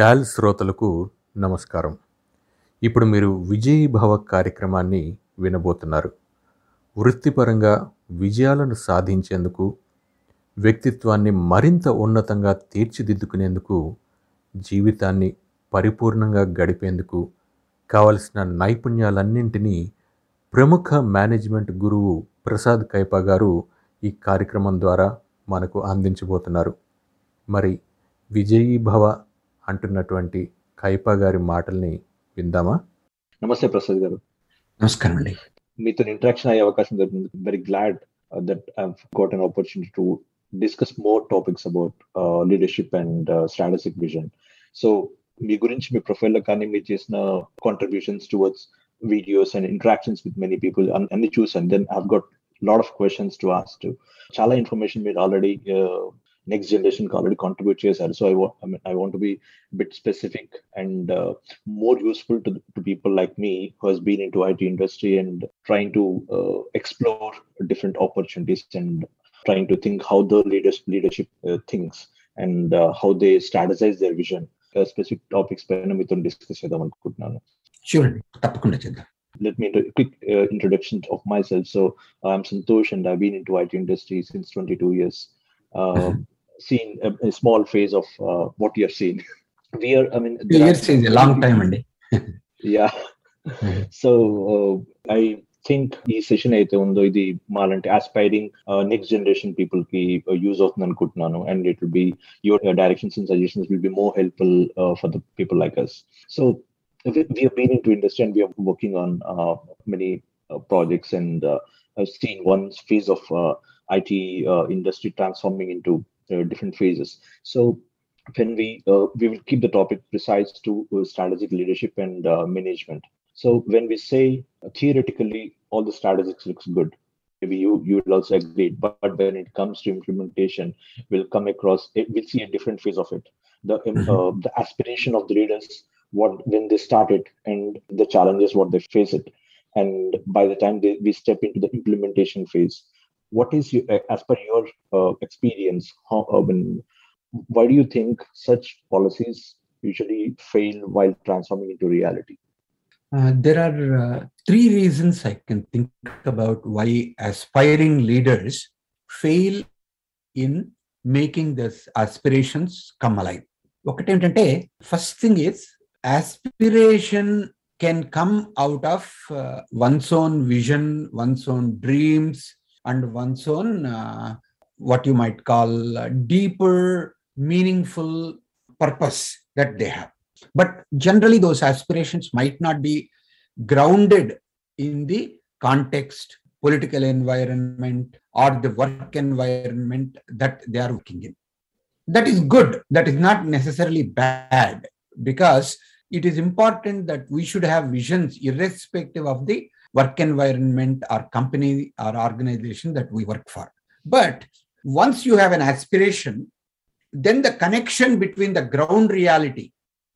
Tall శ్రోతలకు నమస్కారం. ఇప్పుడు మీరు విజయీ భవ కార్యక్రమాన్ని వినబోతున్నారు. వృత్తిపరంగా విజయాలను సాధించేందుకు వ్యక్తిత్వాన్ని మరింత ఉన్నతంగా తీర్చిదిద్దుకునేందుకు జీవితాన్ని పరిపూర్ణంగా గడిపేందుకు కావలసిన నైపుణ్యాలన్నింటినీ ప్రముఖ మేనేజ్మెంట్ గురువు ప్రసాద్ కైపా గారు ఈ కార్యక్రమం ద్వారా మనకు అందించబోతున్నారు. మరి విజయీభవ అంటున్నటువంటి కైపా గారి మాటల్ని విందామా? నమస్తే ప్రసాద్ గారు. నమస్కారం అండి మీతో ఇంటరాక్షన్ అయ్యే అవకాశం దొరికింది very glad that I've got an opportunity to discuss more topics about leadership and strategic vision so మీ గురించి మీ ప్రొఫైల్లో కానీ మీరు చేసిన contributions towards videos and interactions with many people అన్ని చూసాను then I've got lot of questions to ask చాలా information మీరు already నెక్స్ట్ జనరేషన్ కి ఆల్రెడీ కాంట్రిబ్యూట్ చేశారు so I I want be bit specific and more useful to, to people like me who has been into IT industry and trying to uh, explore different opportunities and trying to think how the leaders, leadership uh, thinks and uh, how they strategize their vision. Uh, specific topics పైన మీతో discuss చేద్దాం అనుకుంటున్నాను sure అండి తప్పకుండా చేద్దాం let me do a quick uh, introduction of myself. So I'm Santosh and I've been into IT industry since 22 years. Uh, seen a, a small phase of uh, what you have seen. We are, I mean, there are- years is long time అండి yeah so I think ఈ session అయితే ఉందో ఇది మాలాంటి aspiring next generation people కి use అవుతుంది అనుకుంటున్నాను and it will be your directions and suggestions will be more helpful for the people like us so we have been into industry and we are working on uh, many uh, projects and uh, I've seen one phase of uh, IT uh, industry transforming into uh, different phases. So when we uh, we will keep the topic precise to uh, strategic leadership and uh, management. So when we say uh, theoretically all the strategics looks good, maybe you you will also agree, but, when it comes to implementation, we'll come across it, we'll see a different phase of it. The um, uh, the aspiration of the leaders, what when they started, and the challenges what they face it, and by the time they, we step into the implementation phase, what is your as per your uh, experience? How uh, when why do you think such policies usually fail while transforming into reality? there are uh, three reasons I can think about why aspiring leaders fail in making this aspirations come alive. ఒకటి ఏంటంటే first thing is aspiration can come out of uh, one's own vision, one's own dreams, and one's own uh, what you might call deeper, meaningful purpose that they have. But generally, those aspirations might not be grounded in the context, political environment, or the work environment that they are working in. That is good. That is not necessarily bad because it is important that we should have visions irrespective of the work environment or company or organization that we work for. But once you have an aspiration, then the connection between the ground reality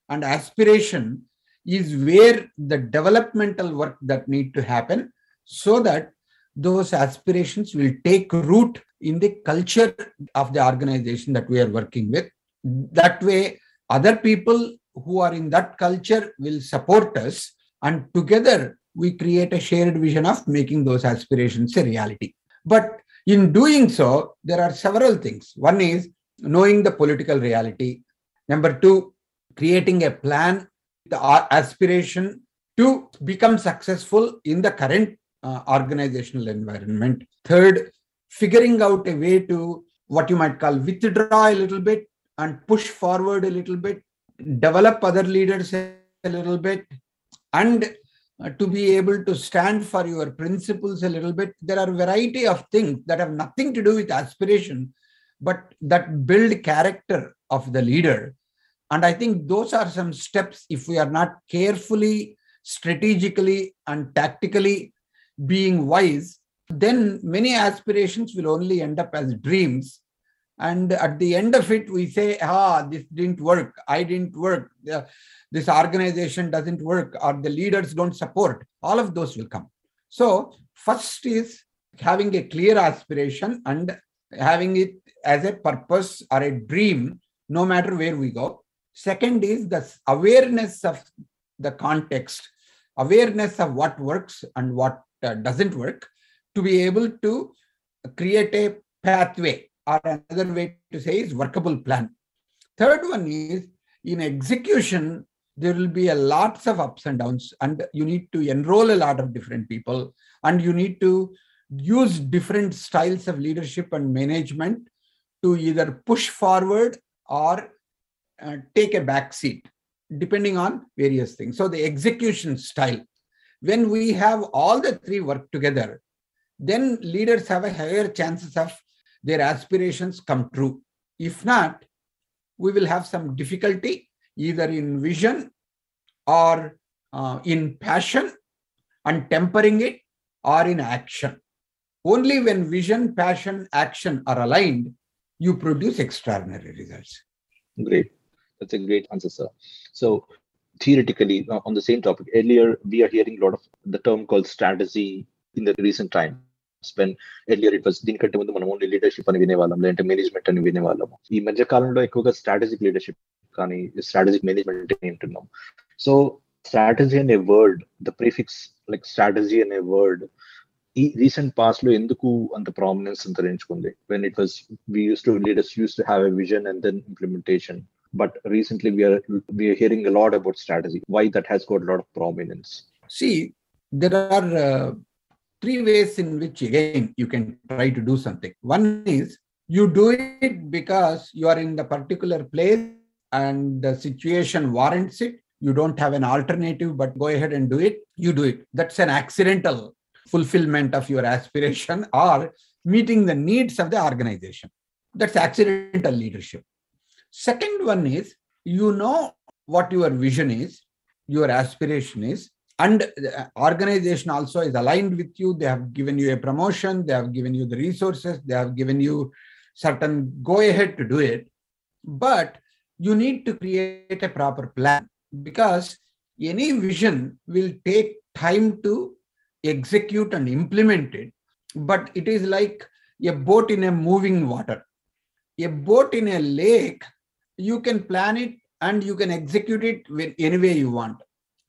and aspiration is where the developmental work that need to happen so that those aspirations will take root in the culture of the organization that we are working with that way other people who are in that culture will support us and together we create a shared vision of making those aspirations a reality. But in doing so there are several things. One is knowing the political reality. Number two creating a plan the aspiration to become successful in the current uh, organizational environment. Third figuring out a way to what you might call withdraw a little bit and push forward a little bit develop other leaders a little bit and uh, to be able to stand for your principles a little bit there are a variety of things that have nothing to do with aspiration but that build character of the leader. And i think those are some steps if we are not carefully strategically and tactically being wise then many aspirations will only end up as dreams and at the end of it we say ah this didn't work. I didn't work. This organization doesn't work or the leaders don't support. All of those will come. So first is having a clear aspiration and having it as a purpose or a dream no matter where we go. Second is the awareness of the context, awareness of what works and what uh, doesn't work, to be able to create a pathway, or another way to say is workable plan. Third one is in execution, there will be a lots of ups and downs, and you need to enroll a lot of different people, and you need to use different styles of leadership and management to either push forward or uh, take a back seat, depending on various things. So the execution style, when we have all the three work together, then leaders have a higher chances of their aspirations come true. If not, we will have some difficulty either in vision or uh, in passion and tempering it or in action. Only when vision, passion, action are aligned, you produce extraordinary results. Great. That's a great answer, sir. So, theoretically, uh, on the same topic, earlier we are hearing a lot of the term called strategy in the recent times when earlier it was దీనికంటే ముందు మనం only leadership అని వినేవాళ్ళం లేదంటే management అని వినేవాళ్ళము ఈ మధ్య కాలంలో ఎక్కువగా స్ట్రాటజిక్ లీడర్షిప్ కానీ స్ట్రాటజిక్ మేనేజ్మెంట్ వింటున్నాం సో స్ట్రాటజీ అనే word the prefix like strategy అనే వర్డ్ ఈ రీసెంట్ పాస్ట్ లో ఎందుకు అంత prominence అంతరించుకుంది when it was we use to leaders use to have a vision and then implementation but recently we are we are hearing a lot about strategy why that has got a lot of prominence See, there are uh, three ways in which, again, you can try to do something. One is you do it because you are in the particular place and the situation warrants it. You don't have an alternative, but go ahead and do it. You do it. That's an accidental fulfillment of your aspiration or meeting the needs of the organization. That's accidental leadership. Second one is you know what your vision is, your aspiration is, and the uh, organization also is aligned with you. They have given you a promotion, they have given you the resources, they have given you certain go ahead to do it. But you need to create a proper plan because any vision will take time to execute and implement it. But it is like a boat in a moving water. A boat in a lake you can plan it and you can execute it any way you want.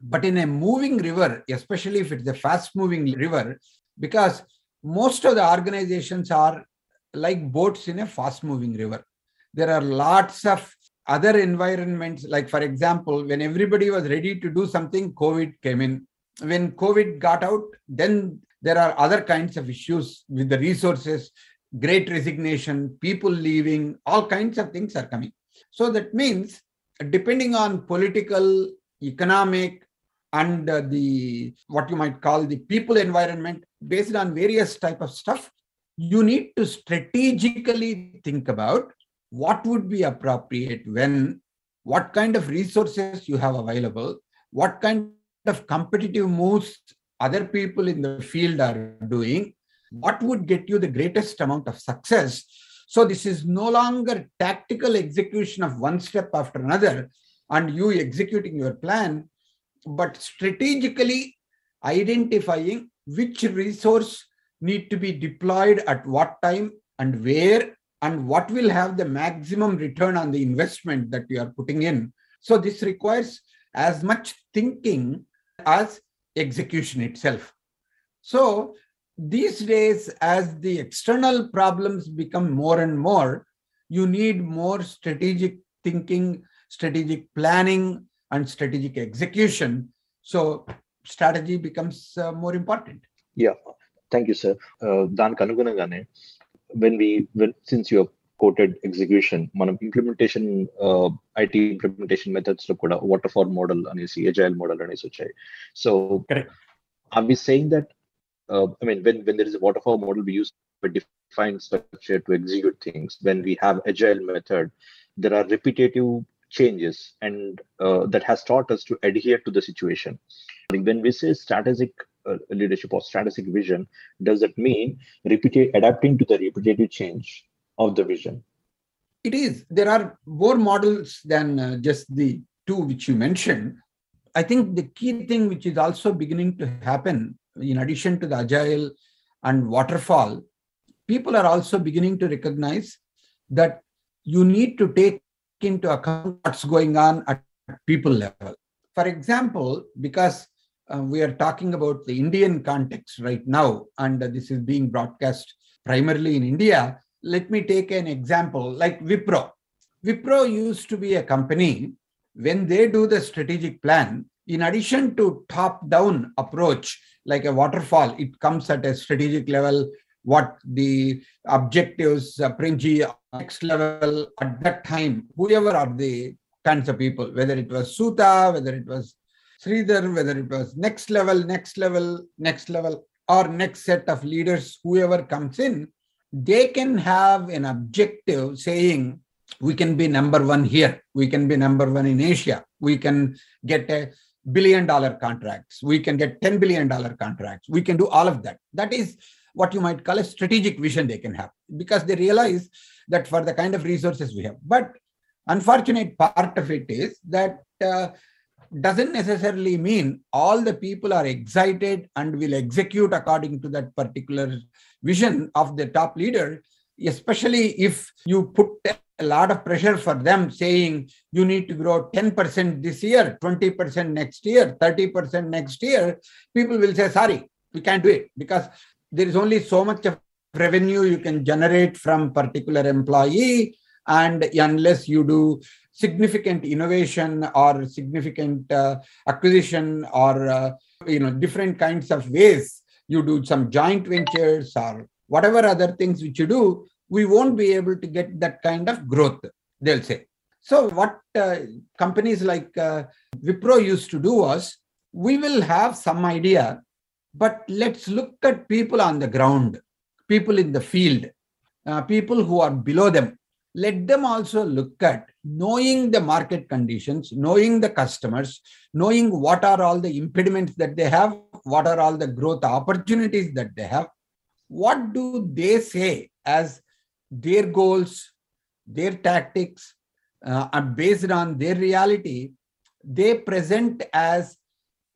But in a moving river, especially if it's a fast moving river, because most of the organizations are like boats in a fast moving river. There are lots of other environments, like, for example, when everybody was ready to do something, COVID came in. When COVID got out, then there are other kinds of issues with the resources, great resignation, people leaving, all kinds of things are coming. So that means, depending on political, economic, and uh, the what you might call the people environment, based on various type of stuff, you need to strategically think about what would be appropriate when, what kind of resources you have available, what kind of competitive moves other people in the field are doing, what would get you the greatest amount of success. So this is no longer tactical execution of one step after another and you executing your plan, but strategically identifying which resource need to be deployed at what time and where and what will have the maximum return on the investment that you are putting in. So this requires as much thinking as execution itself. So these days, as the external problems become more and more, you need more strategic thinking, strategic planning, and strategic execution. So strategy becomes uh, more important. Yeah, thank you, sir. Uh, Dan Kanuganagane, when we when, since you have quoted execution, one implementation uh, IT implementation methods look at waterfall model and you see agile model and so So correct. Are we saying that? Uh, I mean, when when there is a waterfall model, we use a defined structure to execute things. When we have agile method, there are repetitive changes, and uh, that has taught us to adhere to the situation. When we say strategic uh, leadership or strategic vision, does that mean repeat adapting to the repetitive change of the vision? It is. There are more models than uh, just the two which you mentioned. I think the key thing which is also beginning to happen, in addition to the agile and waterfall, people are also beginning to recognize that you need to take into account what's going on at people level. For example, because uh, we are talking about the Indian context right now, and uh, this is being broadcast primarily in India. Let me take an example like Wipro. Wipro used to be a company when they do the strategic plan, in addition to top down approach, like a waterfall, it comes at a strategic level, what the objectives, uh, Premji, next level at that time, whoever are the kinds of people, whether it was Suta, whether it was Sridhar, whether it was next level, next level, next level, or next set of leaders, whoever comes in, they can have an objective saying, we can be number one here, we can be number one in Asia, we can get a billion dollar contracts, we can get 10 billion dollar contracts, we can do all of that. That is what you might call a strategic vision they can have because they realize that for the kind of resources we have. But unfortunate part of it is that uh, doesn't necessarily mean all the people are excited and will execute according to that particular vision of the top leader especially if you put a lot of pressure for them saying you need to grow 10% this year 20% next year 30% next year people will say sorry we can't do it because there is only so much of revenue you can generate from particular employee and unless you do significant innovation or significant uh, acquisition or uh, you know different kinds of ways you do some joint ventures or whatever other things which you do we won't be able to get that kind of growth they'll say. So what uh, companies like uh, wipro used to do was we will have some idea but let's look at people on the ground people in the field uh, people who are below them. Let them also look at knowing the market conditions, knowing the customers, knowing what are all the impediments that they have, what are all the growth opportunities that they have, what do they say as their goals, their tactics, uh, and based on their reality, they present as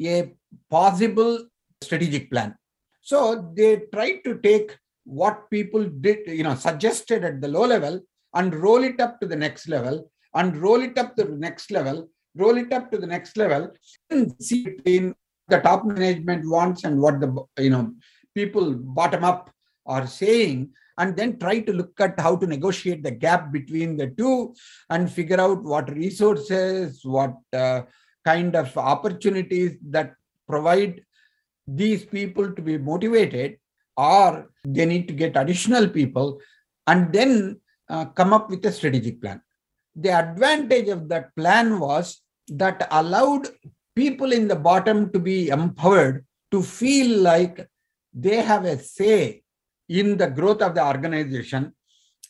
a possible strategic plan. So they try to take what people did, you know, suggested at the low level and roll it up to the next level and roll it up to the next level, roll it up to the next level, and see between the top management wants and what the you know people bottom up are saying, and then try to look at how to negotiate the gap between the two and figure out what resources, what uh, kind of opportunities that provide these people to be motivated, or they need to get additional people, and then uh, come up with a strategic plan. The advantage of that plan was that allowed people in the bottom to be empowered to feel like they have a say in the growth of the organization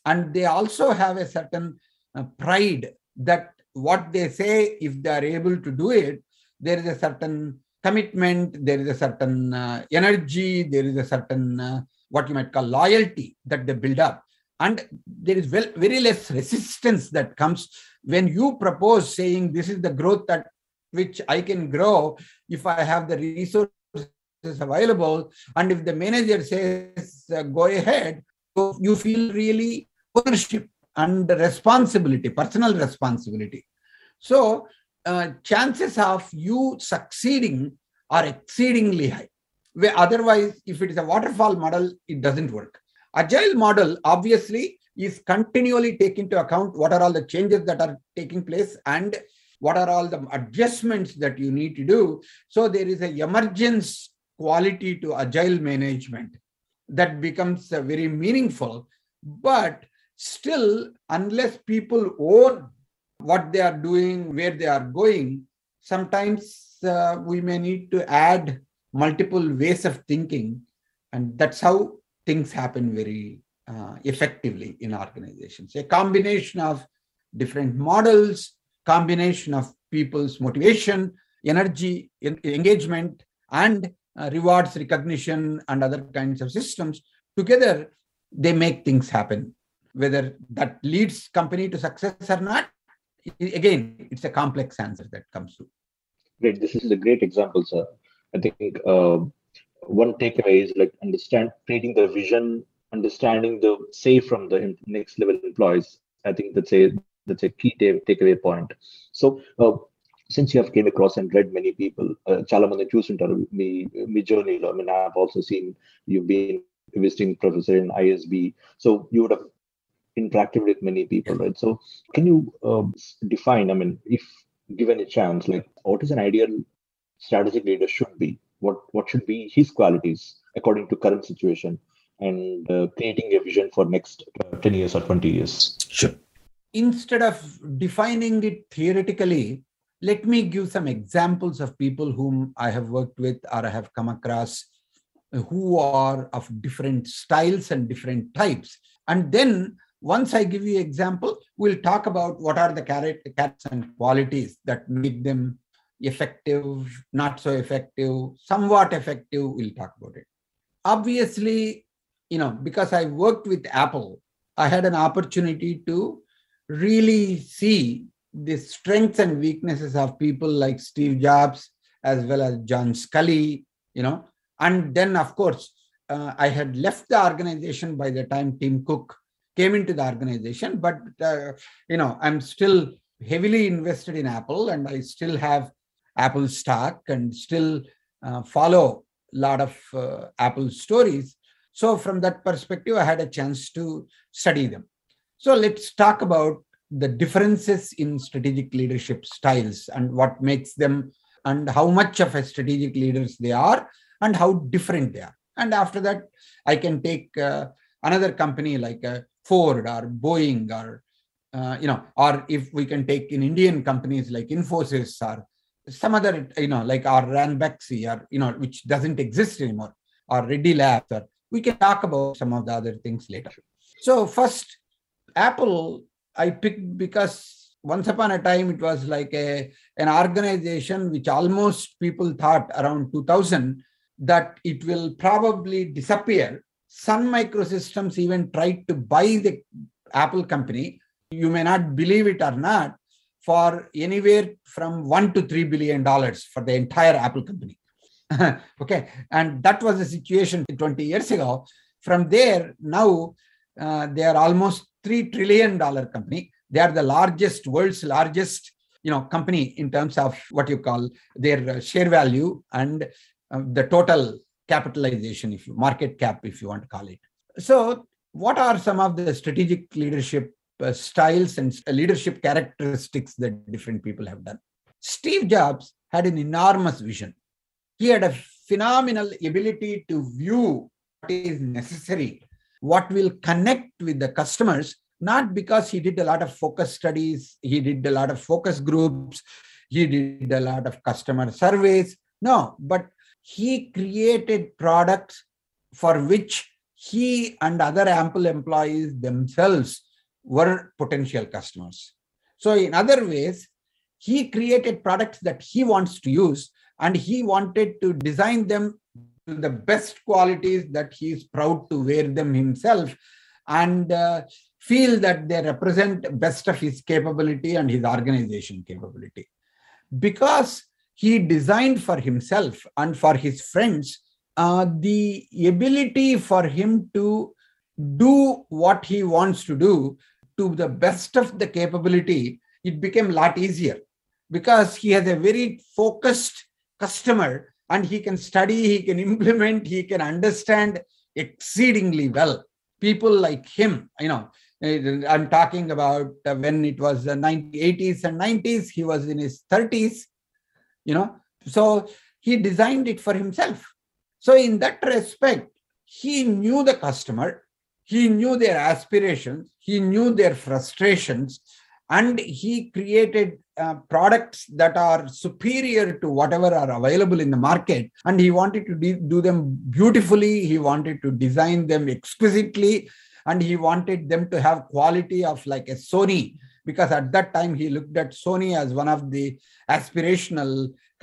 and they also have a certain uh, pride that what they say if they are able to do it there is a certain commitment there is a certain uh, energy there is a certain uh, what you might call loyalty that they build up. And there is well, very less resistance that comes when you propose saying this is the growth that which i can grow if i have the resources available. And if the manager says uh, go ahead so you feel really ownership and responsibility personal responsibility. So uh, chances of you succeeding are exceedingly high where otherwise if it is a waterfall model it doesn't work Agile model obviously is continually take into account what are all the changes that are taking place and what are all the adjustments that you need to do. So there is a emergence quality to agile management that becomes very meaningful. But still, unless people own what they are doing, where they are going, sometimes uh, we may need to add multiple ways of thinking. And that's how things happen very uh, effectively in organizations. A combination of different models, combination of people's motivation, energy, engagement, and uh, rewards, recognition, and other kinds of systems together, they make things happen. Whether that leads company to success or not, again, it's a complex answer that comes through. Great. This is a great example, sir. I think uh, one takeaway is like understand creating the vision, understanding the say from the next level employees. I think that's a that's a key ta- takeaway point. So. Uh, since you have came across and read many people, uh, Chalamanda Chusuntar, me, me journey, I mean, I've also seen you've been visiting professor in ISB. So you would have interacted with many people right so can you uh, define i mean if given a chance like what is an ideal strategic leader should be what what should be his qualities according to current situation and uh, creating a vision for next uh, 10 years or 20 years Sure. Instead of defining it theoretically, let me give some examples of people whom I have worked with or I have come across who are of different styles and different types. And then once I give you example, we'll talk about what are the characters and qualities that make them effective, not so effective, somewhat effective. We'll talk about it. Obviously, you know, because I worked with Apple, I had an opportunity to really see the strengths and weaknesses of people like Steve Jobs as well as John Sculley, you know. And then, of course, uh, I had left the organization by the time Tim Cook came into the organization, but, uh, you know, I'm still heavily invested in Apple and I still have Apple stock and still uh, follow a lot of uh, Apple stories. So, from that perspective, I had a chance to study them. So, let's talk about the differences in strategic leadership styles and what makes them and how much of a strategic leaders they are and how different they are. And after that, I can take uh, another company like uh, Ford or Boeing or uh, you know, or if we can take in Indian companies like Infosys or some other, you know, like our Ranbaxy or you know, which doesn't exist anymore, or Reddy Labs, or we can talk about some of the other things later. So first, Apple I picked because once upon a time it was like a an organization which almost people thought around 2000 that it will probably disappear. Sun Microsystems even tried to buy the Apple company. You may not believe it or not, for anywhere from one to three billion dollars for the entire Apple company. okay, and that was the situation 20 years ago. From there, now uh, they are almost three trillion dollar company. They are the largest, world's largest, you know, company in terms of what you call their share value and uh, the total capitalization, if you market cap, if you want to call it. So, what are some of the strategic leadership uh, styles and leadership characteristics that different people have done? Steve Jobs had an enormous vision. He had a phenomenal ability to view what is necessary, what will connect with the customers, not because he did a lot of focus studies, he did a lot of focus groups, he did a lot of customer surveys. No, but he created products for which he and other Apple employees themselves were potential customers. So, in other ways, he created products that he wants to use and he wanted to design them to the best qualities that he is proud to wear them himself and uh, feel that they represent best of his capability and his organization capability because he designed for himself and for his friends uh, the ability for him to do what he wants to do to the best of the capability it became a lot easier because he has a very focused customer and he can study he can implement he can understand exceedingly well. People like him you know i'm talking about when it was the 80s and 90s he was in his 30s you know. So he designed it for himself. So in that respect he knew the customer he knew their aspirations he knew their frustrations and he created uh, products that are superior to whatever are available in the market. And he wanted to de- do them beautifully he wanted to design them exquisitely and he wanted them to have quality of like a sony because at that time he looked at sony as one of the aspirational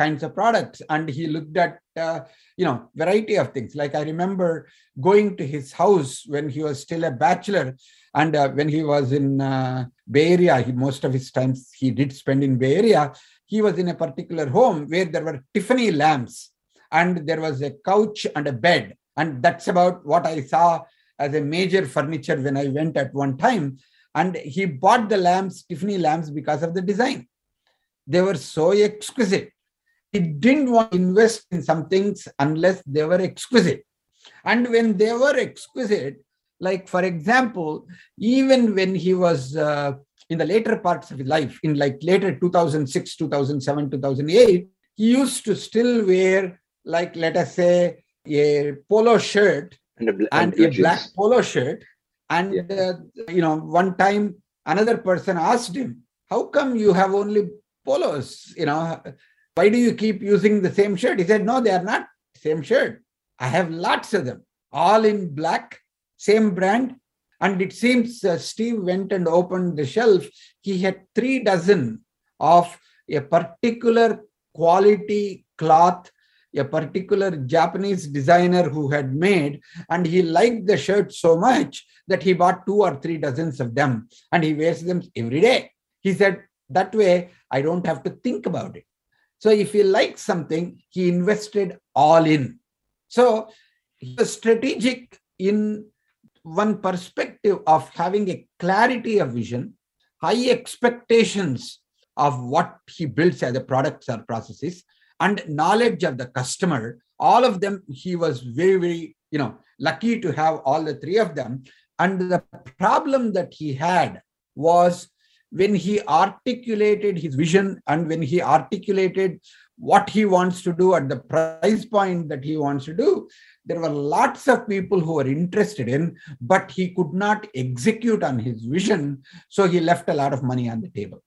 kinds of products. And he looked at uh, you know variety of things. Like i remember going to his house when he was still a bachelor. And uh, when he was in uh, bay area he, most of his times he did spend in bay area he was in a particular home where there were tiffany lamps. And there was a couch and a bed. And that's about what i saw as a major furniture when i went at one time And he bought the lamps, Tiffany lamps, because of the design. They were so exquisite. He didn't want to invest in some things unless they were exquisite. And when they were exquisite, like for example, even when he was uh, in the later parts of his life, in like later 2006, 2007, 2008, he used to still wear, like, let us say, a polo shirt And, a bl- and blue a black polo shirt. And, uh, you know, one time another person asked him, How come you have only polos? You know, why do you keep using the same shirt? He said, No, they are not same shirt. I have lots of them, all in black, same brand. And it seems uh, Steve went and opened the shelf. He had three dozen of a particular quality cloth, a particular Japanese designer who had made, and he liked the shirt so much that he bought two or three dozens of them and he wears them every day. He said, That way I don't have to think about it. So if he likes something, he invested all in. So he was strategic in one perspective of having a clarity of vision, high expectations of what he builds as a products or processes, and knowledge of the customer. All of them, he was very, very, you know, lucky to have all the three of them. And the problem that he had was when he articulated his vision and when he articulated what he wants to do at the price point that he wants to do, there were lots of people who were interested in, but he could not execute on his vision. So he left a lot of money on the table.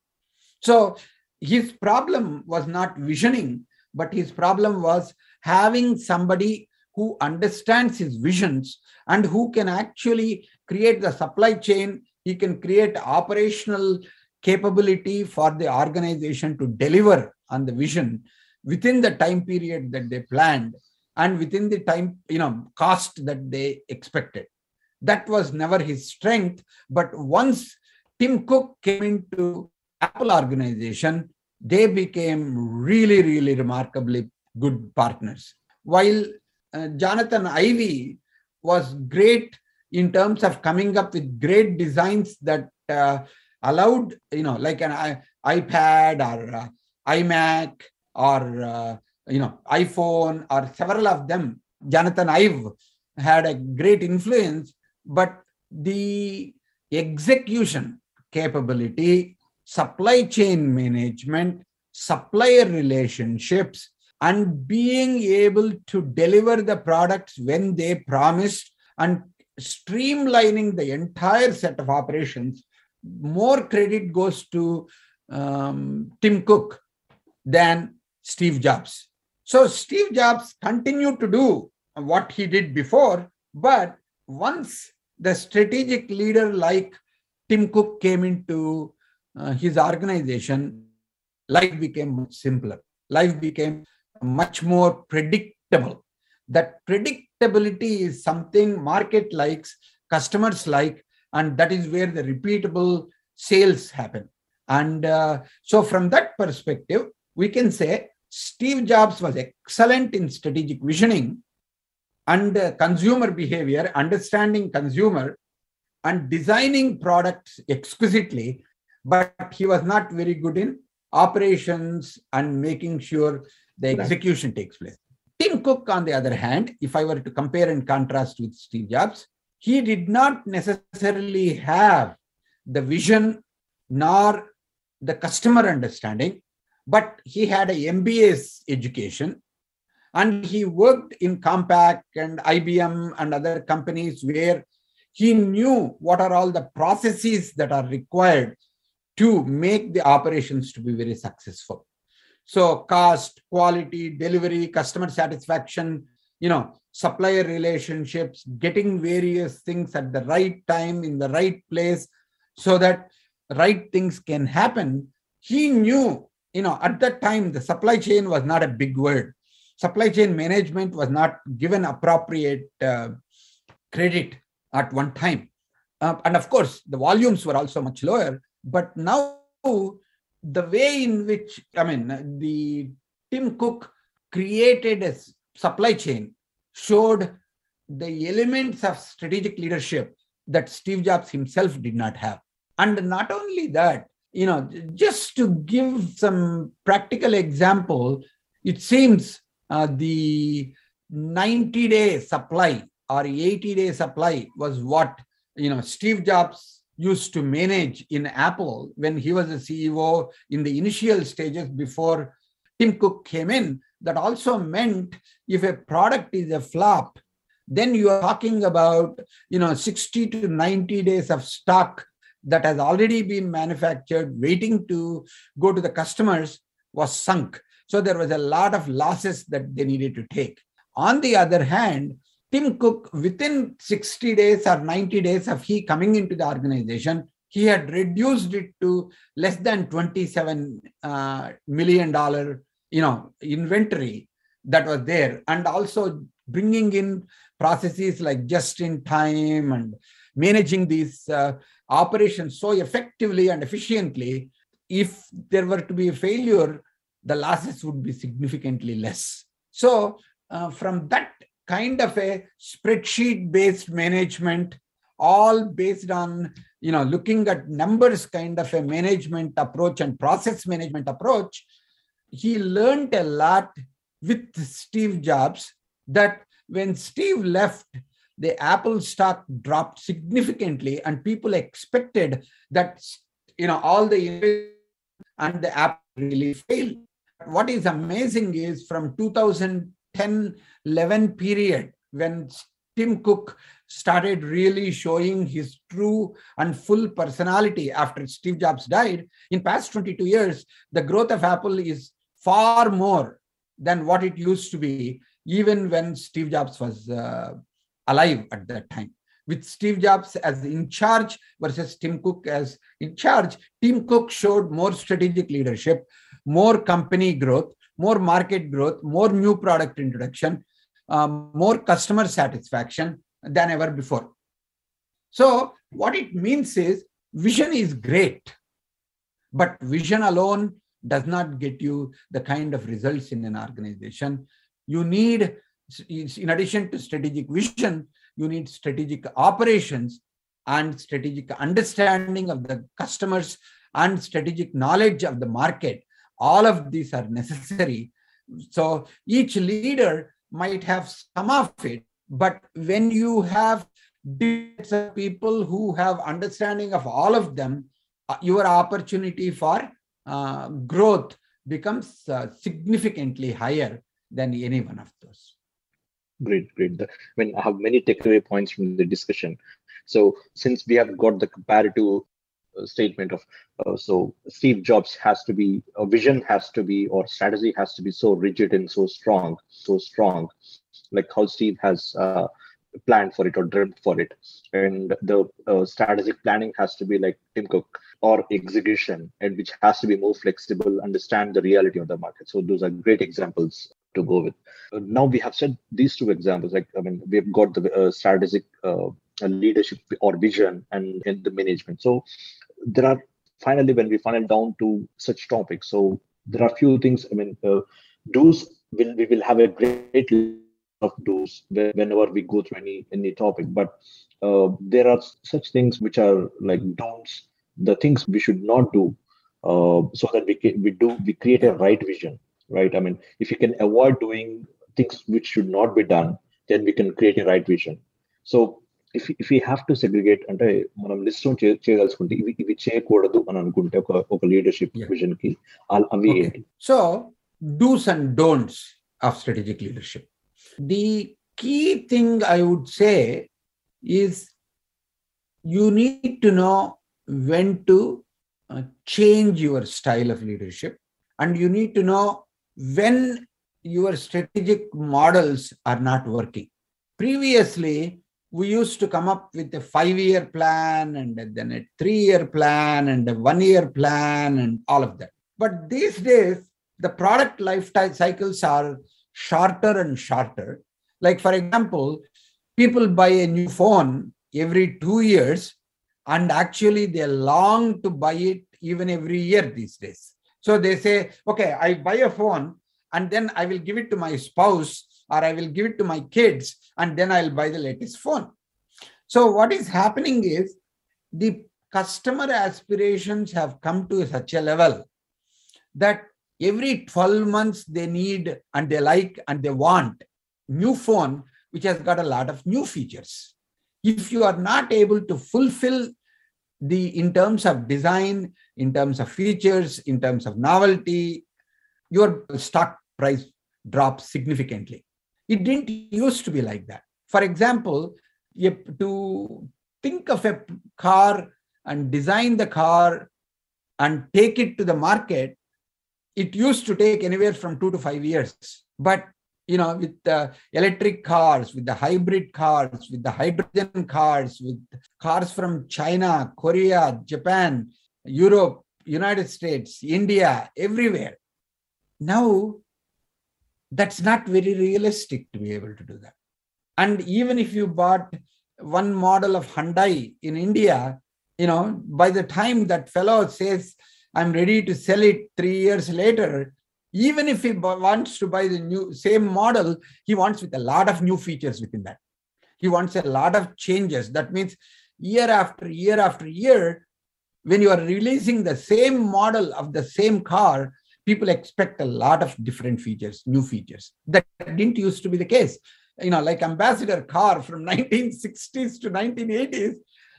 So his problem was not visioning, but his problem was having somebody who understands his visions and who can actually create the supply chain. He can create operational capability for the organization to deliver on the vision within the time period that they planned and within the time, you know, cost that they expected. That was never his strength. But once Tim Cook came into Apple organization, they became really, really remarkably good partners. While uh, Jonathan Ive was great in terms of coming up with great designs that uh, allowed, you know, like an I- iPad or uh, iMac or uh, you know iphone or several of them jonathan ive had a great influence but the execution capability supply chain management supplier relationships and being able to deliver the products when they promised and streamlining the entire set of operations more credit goes to um, tim cook than Steve Jobs. So Steve Jobs continued to do what he did before, but once the strategic leader like Tim Cook came into uh, his organization, life became simpler. Life became much more predictable. That predictability is something market likes, customers like, and that is where the repeatable sales happen. And uh, so, from that perspective, we can say Steve Jobs was excellent in strategic visioning and uh, consumer behavior, understanding consumer, and designing products exquisitely, but he was not very good in operations and making sure the Right. execution takes place. Tim Cook, on the other hand, if I were to compare and contrast with Steve Jobs, he did not necessarily have the vision nor the customer understanding, but he had a MBA's education and he worked in Compaq and IBM and other companies where he knew what are all the processes that are required to make the operations to be very successful. So cost, quality, delivery, customer satisfaction, you know, supplier relationships, getting various things at the right time in the right place so that right things can happen. He knew, you know, at that time, the supply chain was not a big word. Supply chain management was not given appropriate uh, credit at one time. Uh, and of course, the volumes were also much lower. But now, the way in which, I mean, the Tim Cook created a supply chain showed the elements of strategic leadership that Steve Jobs himself did not have. And not only that, you know, just to give some practical example, it seems uh, the 90 day supply or 80 day supply was what you know steve jobs used to manage in apple when he was a ceo in the initial stages before tim cook came in that also meant if a product is a flop then you are talking about you know 60 to 90 days of stock that has already been manufactured waiting to go to the customers was sunk. So there was a lot of losses that they needed to take. On the other hand tim cook within 60 days or 90 days of he coming into the organization he had reduced it to less than 27 uh, million dollar you know inventory that was there. And also bringing in processes like just in time and managing these uh, operations so effectively and efficiently if there were to be a failure the losses would be significantly less. So uh, from that kind of a spreadsheet based management all based on you know looking at numbers kind of a management approach and process management approach. He learned a lot with steve jobs that when steve left the apple stock dropped significantly and people expected that you know all the and the app really failed. What is amazing is from 2010 11 period when tim cook started really showing his true and full personality after steve jobs died in past 22 years the growth of apple is far more than what it used to be even when steve jobs was uh, alive at that time. With steve jobs as in charge versus tim cook as in charge tim cook showed more strategic leadership more company growth, more market growth, more new product introduction, um, more customer satisfaction than ever before. So, what it means is vision is great, but vision alone does not get you the kind of results in an organization. You need, in addition to strategic vision, you need strategic operations and strategic understanding of the customers and strategic knowledge of the market all of these are necessary. So each leader might have some of it but when you have people who have understanding of all of them uh, your opportunity for uh, growth becomes uh, significantly higher than any one of those. Great great. I mean i have many takeaway points from the discussion. So since we have got the comparative statement of uh, so steve jobs has to be a vision has to be or strategy has to be so rigid and so strong so strong like how steve has uh, planned for it or dreamt for it. And the uh, strategic planning has to be like tim cook or execution and which has to be more flexible understand the reality of the market. So those are great examples to go with. Uh, now we have said these two examples like i mean we've got the uh, strategic uh, leadership or vision and, and the management. So there are finally when we funnel down to such topics so there are few things i mean uh, do's will we will have a great of do's whenever we go through any any topic but uh, there are such things which are like don'ts the things we should not do uh, so that we can, we do we create a right vision right? I mean if you can avoid doing things which should not be done then we can create a right vision. So if if you have to segregate అంటే మనం list చేయదలుచుకుంటే ఇవి ఇవి చేయకూడదు అని అనుకుంటే ఒక ఒక leadership vision కి అవి ఏంటి so do's and don'ts of strategic leadership the key thing I would say is you need to know when to change your style of leadership and you need to know when your strategic models are not working previously we used to come up with a five year plan and then a three year plan and a one year plan and all of that. But these days, the product lifetime cycles are shorter and shorter. Like, for example, people buy a new phone every two years, and actually they long to buy it even every year these days. So they say, okay, I buy a phone and then I will give it to my spouse or I will give it to my kids and then I'll buy the latest phone. So, what is happening is the customer aspirations have come to such a level that every 12 months they need and they like and they want new phone which has got a lot of new features if you are not able to fulfill the in terms of design in terms of features in terms of novelty your stock price drops significantly it didn't used to be like that for example to think of a car and design the car and take it to the market it used to take anywhere from 2 to 5 years but you know, with the electric cars, with the hybrid cars, with the hydrogen cars, with cars from China, Korea, Japan, Europe, United States, India, everywhere. Now, that's not very realistic to be able to do that. And even if you bought one model of Hyundai in India, you know, by the time that fellow says, I'm ready to sell it three years later, even if he wants to buy the new same model he wants with a lot of new features within that he wants a lot of changes that means year after year after year when you are releasing the same model of the same car people expect a lot of different features new features that didn't used to be the case you know like ambassador car from 1960s to 1980s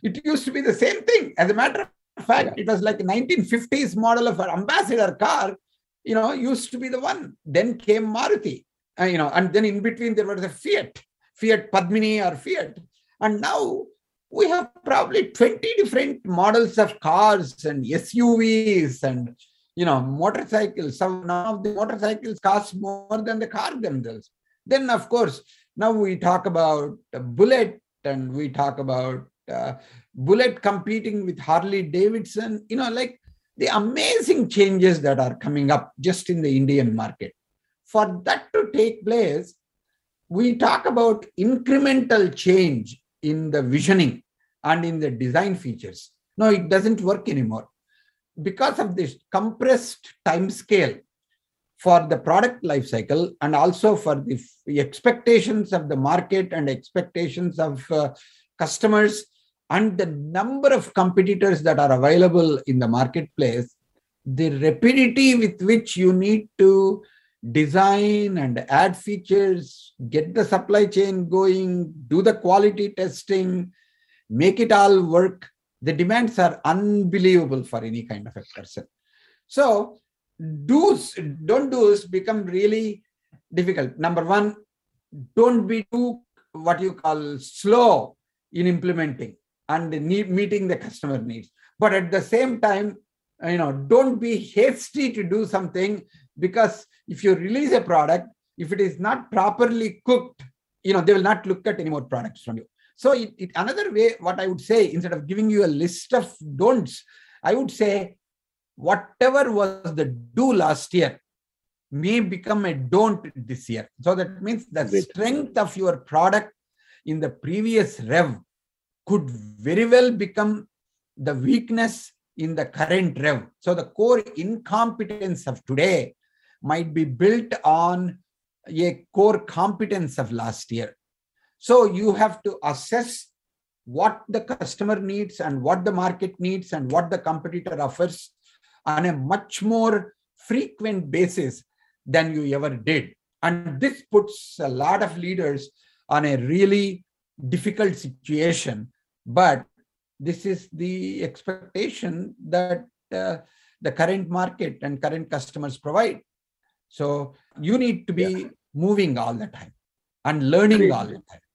it used to be the same thing as a matter of fact it was like 1950s model of an ambassador car you know, used to be the one. Then came Maruti, uh, you know, and then in between there was a Fiat, Fiat Padmini or Fiat. And now we have probably 20 different models of cars and SUVs and, you know, motorcycles. Some of the motorcycles cost more than the car themselves. Then, of course, now we talk about Bullet and we talk about uh, Bullet competing with Harley Davidson, you know, like the amazing changes that are coming up just in the Indian market. For that to take place, we talk about incremental change in the visioning and in the design features. No, it doesn't work anymore. Because of this compressed time scale for the product life cycle and also for the expectations of the market and expectations of uh, customers and the number of competitors that are available in the marketplace, the rapidity with which you need to design and add features, get the supply chain going, do the quality testing, make it all work. The demands are unbelievable for any kind of a person. So, do's, don't do's become really difficult. Number one, don't be too what you call slow in implementing and meeting the customer needs. But at the same time, you know, don't be hasty to do something because if you release a product, if it is not properly cooked, you know, they will not look at any more products from you. So it, it, another way, what I would say, instead of giving you a list of don'ts, I would say whatever was the do last year may become a don't this year. So that means the strength of your product in the previous rev could very well become the weakness in the current rev. So the core incompetence of today might be built on a core competence of last year. So you have to assess what the customer needs and what the market needs and what the competitor offers on a much more frequent basis than you ever did. And this puts a lot of leaders on a really difficult situation. But this is the expectation that uh, the current market and current customers provide. So you need to be yeah. moving all the time and learning Great. all the time.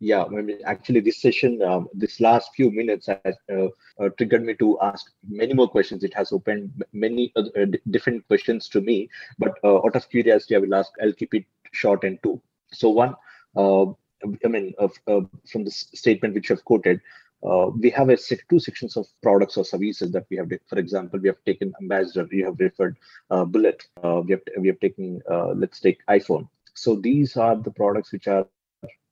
Yeah, actually, this session, um, this last few minutes has uh, uh, triggered me to ask many more questions. It has opened many uh, different questions to me, but uh, out of curiosity, I will ask. I'll keep it short and two. So one, uh, I mean, uh, from the statement which have quoted, uh, we have a two sections of products or services that we have. For example, we have taken Ambassador, you have referred uh, Bullet, uh, we have we have taken let's take iPhone. So these are the products which are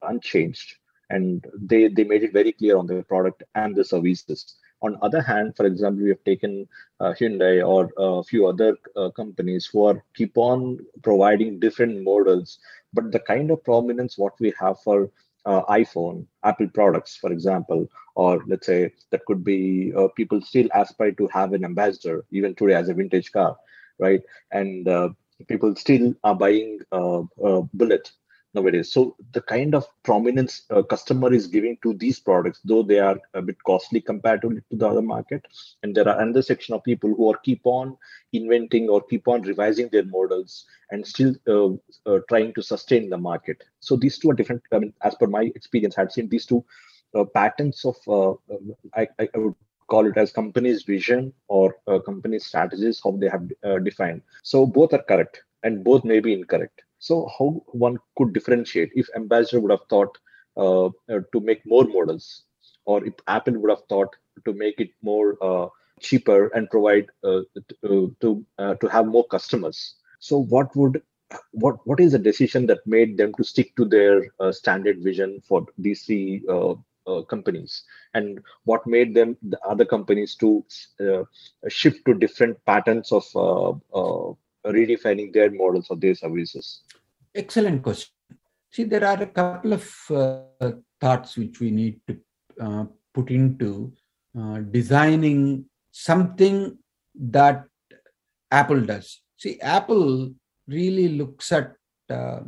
unchanged, and they they made it very clear on the product and the services. On other hand, for example, we have taken uh, Hyundai or a few other uh, companies who are keep on providing different models, but the kind of prominence what we have for uh, iPhone, Apple products, for example, or let's say that could be uh, people still aspire to have an ambassador even today as a vintage car, right? And uh, people still are buying uh, uh, Bullet nowadays. So the kind of prominence a customer is giving to these products, though they are a bit costly comparatively to the other market, and there are another section of people who are keep on inventing or keep on revising their models and still uh, uh, trying to sustain the market. So these two are different. I mean, as per my experience, I've seen these two uh, patterns of uh, I, I would call it as company's vision or uh, company strategies how they have uh, defined so both are correct and both may be incorrect so how one could differentiate if ambassador would have thought uh, uh, to make more models? Or if apple would have thought to make it more uh, cheaper and provide uh, to to, uh, to have more customers? So what would what what is the decision that made them to stick to their uh, standard vision for three uh, uh, companies? And what made them the other companies to uh, shift to different patterns of uh, uh, redefining their models or their services Excellent question. See, there are a couple of uh, thoughts which we need to uh, put into uh, designing something that Apple does. See, Apple really looks at uh,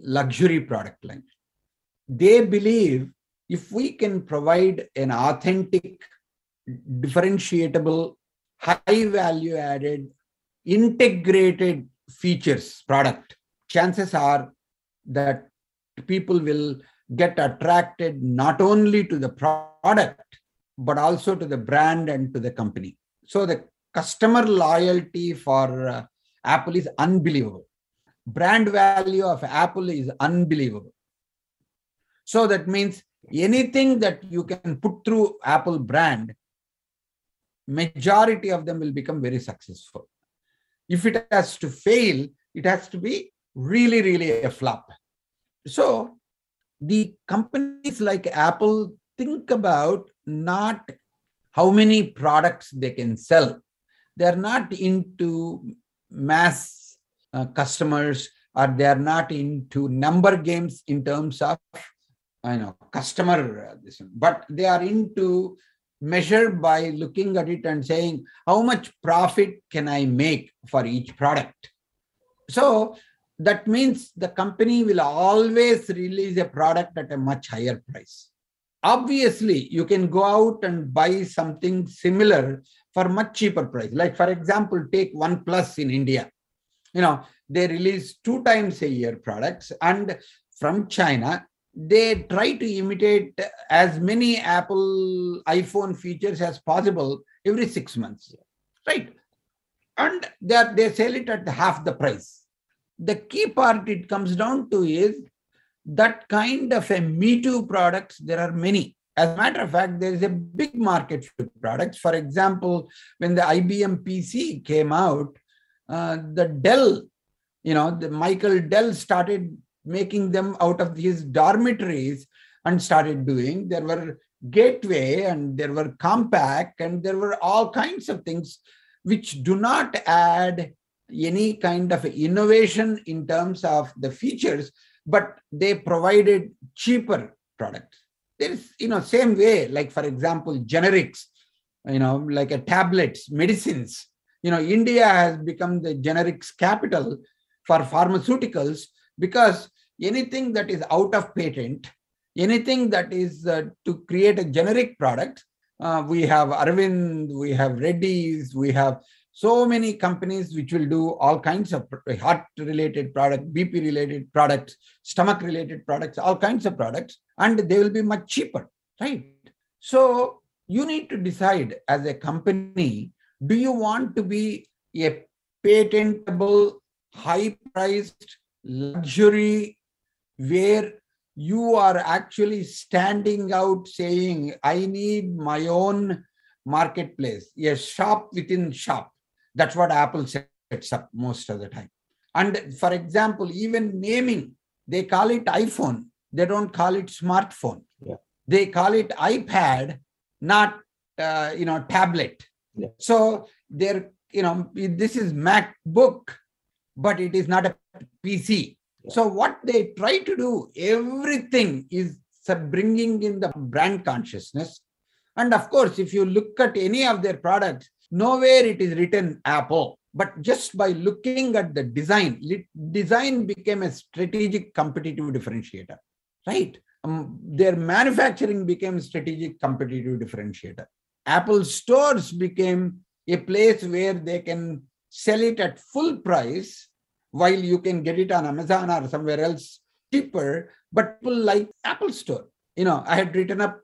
luxury product line. They believe if we can provide an authentic, differentiable, high value added, integrated features product, chances are that people will get attracted not only to the product, but also to the brand and to the company. So the customer loyalty for uh, Apple is unbelievable. Brand value of Apple is unbelievable. So that means anything that you can put through Apple brand, majority of them will become very successful. If it has to fail, it has to be really, really a flop. So the companies like Apple think about not how many products they can sell. They're not into mass uh, customers or they're not into number games in terms of I know customer, uh, but they are into measure by looking at it and saying how much profit can I make for each product. So that means the company will always release a product at a much higher price. Obviously, you can go out and buy something similar for much cheaper price. Like for example, take OnePlus in India. You know, they release two times a year products and from China, they try to imitate as many Apple iPhone features as possible every six months, right? And they, they sell it at half the price. The key part it comes down to is that kind of a Me Too products, there are many. As a matter of fact, there is a big market for products. For example, when the IBM PC came out, uh, the Dell, you know, the Michael Dell started making them out of his dormitories and started doing. There were gateway and there were Compaq and there were all kinds of things which do not add any kind of innovation in terms of the features, but they provided cheaper products. There is, you know, same way, like for example, generics, you know, like a tablets, medicines. You know, India has become the generics capital for pharmaceuticals because anything that is out of patent, anything that is uh, to create a generic product, uh, we have Arvind, we have Reddy's, we have so many companies which will do all kinds of heart related product, BP related products, stomach related products, all kinds of products, and they will be much cheaper, right? So you need to decide as a company, do you want to be a patentable, high priced, luxury where you are actually standing out saying, I need my own marketplace, a shop within shop. That's what Apple sets up most of the time. And for example, even naming, they call it iPhone. They don't call it smartphone. Yeah. They call it iPad, not uh, you know tablet. Yeah. So they're you know this is MacBook, but it is not a PC. So what they try to do, everything is bringing in the brand consciousness. And of course, if you look at any of their products, nowhere it is written Apple. But just by looking at the design, design became a strategic competitive differentiator, right? Um, their manufacturing became strategic competitive differentiator. Apple stores became a place where they can sell it at full price while you can get it on Amazon or somewhere else cheaper. But people like Apple Store. You know, I had written up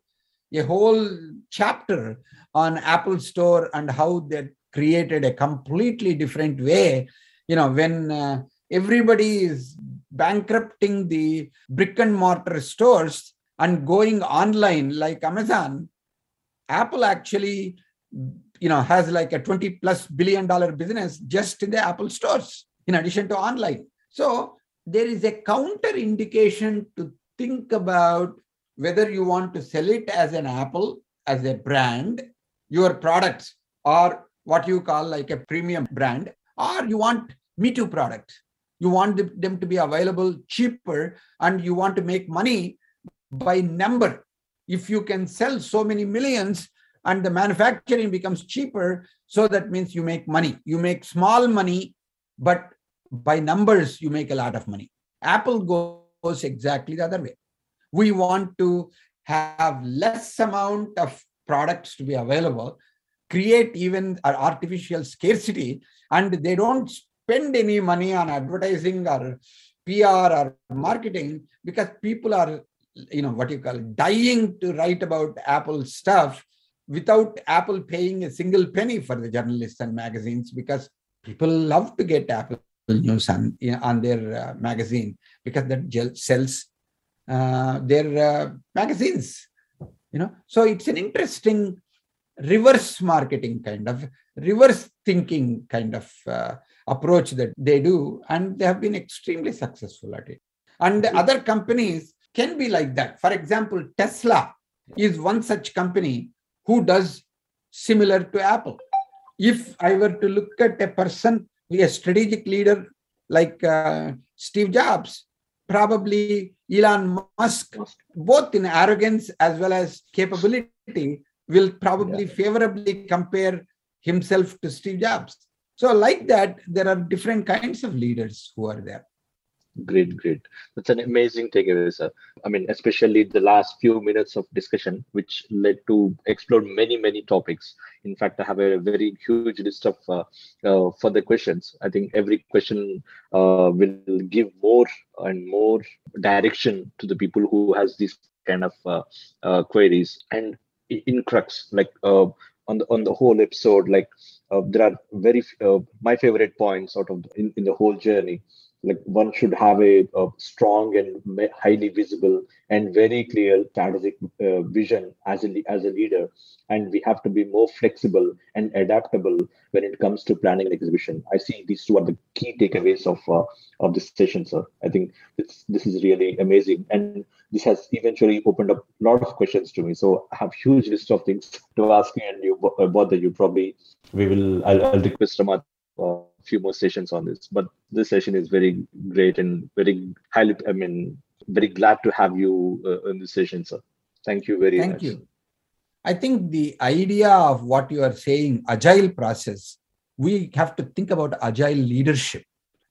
a whole chapter on Apple Store and how they created a completely different way. You know, when uh, everybody is bankrupting the brick and mortar stores and going online like Amazon, Apple actually, you know, has like a 20 plus billion dollar business just in the Apple stores in addition to online. So there is a counter indication to think about whether you want to sell it as an Apple, as a brand, your products, or what you call like a premium brand, or you want Me Too products. You want them to be available cheaper and you want to make money by number. If you can sell so many millions and the manufacturing becomes cheaper, so that means you make money. You make small money, but by numbers, you make a lot of money. Apple goes exactly the other way. We want to have less amount of products to be available, create even an artificial scarcity, and they don't spend any money on advertising or PR or marketing because people are, you know, what you call dying to write about Apple stuff without Apple paying a single penny for the journalists and magazines because people love to get Apple news on, on their uh, magazine because that sells uh, their uh, magazines you know. So it's an interesting reverse marketing kind of reverse thinking kind of uh, approach that they do and they have been extremely successful at it. And other companies can be like that. For example tesla is one such company who does similar to apple. If i were to look at a person a strategic leader like uh, Steve Jobs, probably Elon Musk, both in arrogance as well as capability, will probably yeah. favorably compare himself to Steve Jobs. So, like that, there are different kinds of leaders who are there. Great, great. That's an amazing takeaway, sir. I mean, especially the last few minutes of discussion, which led to explore many, many topics. In fact, I have a very huge list of uh, uh, further questions. I think every question uh, will give more and more direction to the people who has these kind of uh, uh, queries. And in crux, like uh, on the on the whole episode, like there are very my favorite points out of in, in the whole journey like one should have a, a strong and highly visible and very clear strategic uh, vision as a as a leader. And we have to be more flexible and adaptable when it comes to planning an exhibition. I see these two are the key takeaways of uh, of this session sir. I think this this is really amazing. And this has eventually opened up a lot of questions to me. So i have huge list of things to ask you and you bother you. Probably we will i'll, I'll request Ramat, uh, few more sessions on this. But this session is very great and very highly, I mean, very glad to have you uh, in this session, sir. Thank you very Thank much. Thank you. I think the idea of what you are saying, agile process, we have to think about agile leadership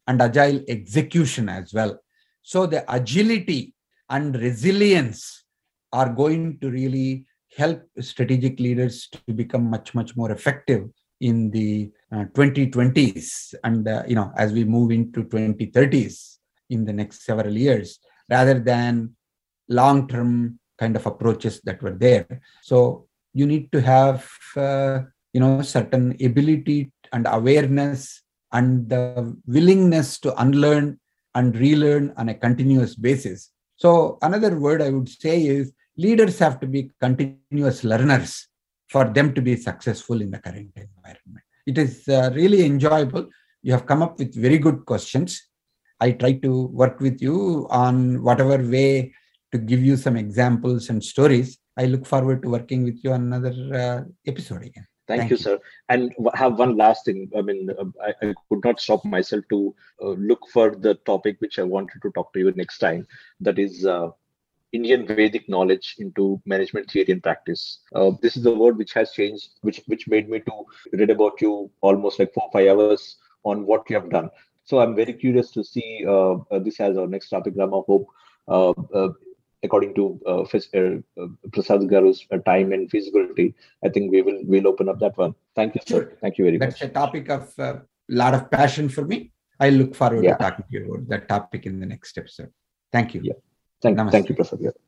and agile execution as well. So the agility and resilience are going to really help strategic leaders to become much, much more effective in the uh, 2020s and uh, you know as we move into 2030s in the next several years rather than long term kind of approaches that were there. So you need to have uh, you know certain ability and awareness and the willingness to unlearn and relearn on a continuous basis. So another word i would say is leaders have to be continuous learners for them to be successful in the current environment. It is uh, really enjoyable. You have come up with very good questions. I try to work with you on whatever way to give you some examples and stories. I look forward to working with you on another uh, episode again. Thank, Thank you, you. sir. And have one last thing. I mean, uh, I, I could not stop myself to uh, look for the topic which I wanted to talk to you next time. That is uh, Indian Vedic knowledge into management theory and practice. Uh, this is the word which has changed, which which made me to read about you almost like four five hours on what you have done. So I'm very curious to see uh, uh, this as our next topic. Rama, hope uh, uh, according to uh, Prasad Garu's uh, time and feasibility, I think we will we'll open up that one. Thank you, sir. Sure. Thank you very That's much. That's a topic of a lot of passion for me. I look forward Yeah. to talking to you about that topic in the next episode. Thank you. Yeah. Thank, Namaste. thank you, Garu.